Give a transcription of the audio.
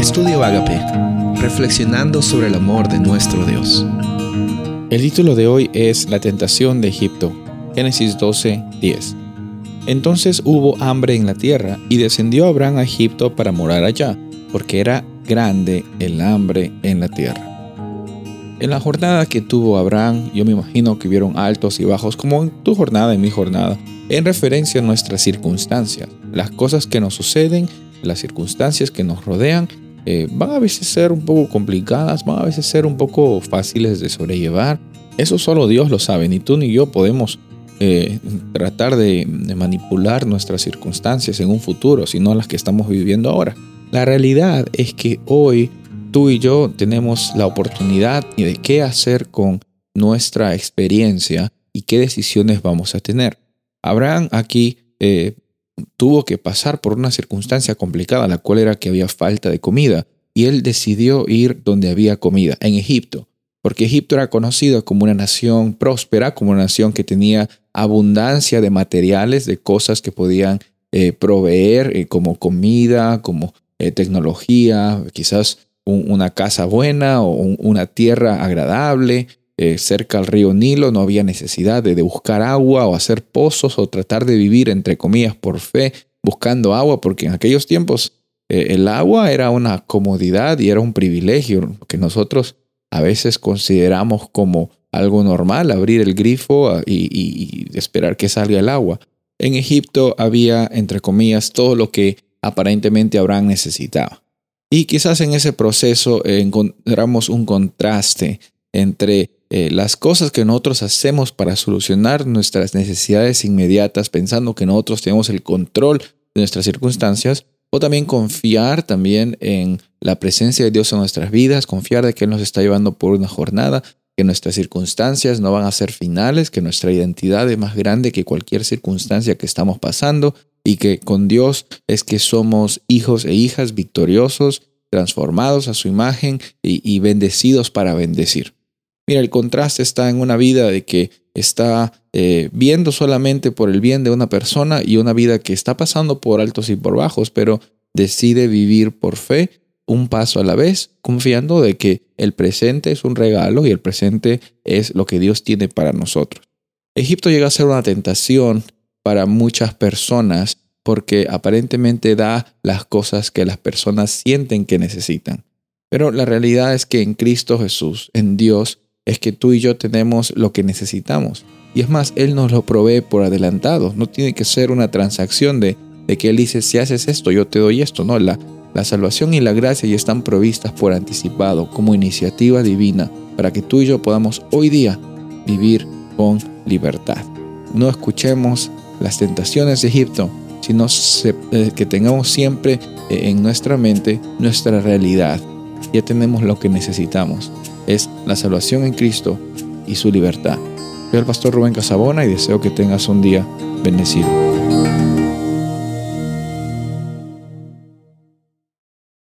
Estudio Agape, reflexionando sobre el amor de nuestro Dios. El título de hoy es La tentación de Egipto, Génesis 12, 10. Entonces hubo hambre en la tierra y descendió Abraham a Egipto para morar allá, porque era grande el hambre en la tierra. En la jornada que tuvo Abraham, yo me imagino que hubieron altos y bajos, como en tu jornada, en mi jornada, en referencia a nuestras circunstancias, las cosas que nos suceden, las circunstancias que nos rodean eh, van a veces ser un poco complicadas, van a veces ser un poco fáciles de sobrellevar. Eso solo Dios lo sabe, ni tú ni yo podemos eh, tratar de, de, manipular nuestras circunstancias en un futuro, sino las que estamos viviendo ahora. La realidad es que hoy tú y yo tenemos la oportunidad de qué hacer con nuestra experiencia y qué decisiones vamos a tener. Abraham aquí eh, tuvo que pasar por una circunstancia complicada, la cual era que había falta de comida, y él decidió ir donde había comida, en Egipto, porque Egipto era conocido como una nación próspera, como una nación que tenía abundancia de materiales, de cosas que podían eh, proveer, eh, como comida, como eh, tecnología, quizás una casa buena o una tierra agradable, eh, cerca al río Nilo, no había necesidad de, buscar agua o hacer pozos o tratar de vivir, entre comillas, por fe, buscando agua, porque en aquellos tiempos eh, el agua era una comodidad y era un privilegio que nosotros a veces consideramos como algo normal, abrir el grifo ah, y, esperar que salga el agua. En Egipto había, entre comillas, todo lo que aparentemente Abraham necesitaba. Y quizás en ese proceso encontramos un contraste entre eh, las cosas que nosotros hacemos para solucionar nuestras necesidades inmediatas, pensando que nosotros tenemos el control de nuestras circunstancias, o también confiar también en la presencia de Dios en nuestras vidas, confiar de que Él nos está llevando por una jornada, que nuestras circunstancias no van a ser finales, que nuestra identidad es más grande que cualquier circunstancia que estamos pasando y que con Dios es que somos hijos e hijas victoriosos, transformados a su imagen y bendecidos para bendecir. Mira, el contraste está en una vida de que está eh, viendo solamente por el bien de una persona y una vida que está pasando por altos y por bajos, pero decide vivir por fe un paso a la vez, confiando de que el presente es un regalo y el presente es lo que Dios tiene para nosotros. Egipto llega a ser una tentación para muchas personas porque aparentemente da las cosas que las personas sienten que necesitan. Pero la realidad es que en Cristo Jesús, en Dios, es que tú y yo tenemos lo que necesitamos. Y es más, Él nos lo provee por adelantado. No tiene que ser una transacción de, que Él dice, si haces esto, yo te doy esto. No, la, la salvación y la gracia ya están provistas por anticipado como iniciativa divina para que tú y yo podamos hoy día vivir con libertad. No escuchemos las tentaciones de Egipto, sino eh, que tengamos siempre eh, en nuestra mente nuestra realidad. Ya tenemos lo que necesitamos es la salvación en Cristo y su libertad. Soy el pastor Rubén Casabona y deseo que tengas un día bendecido.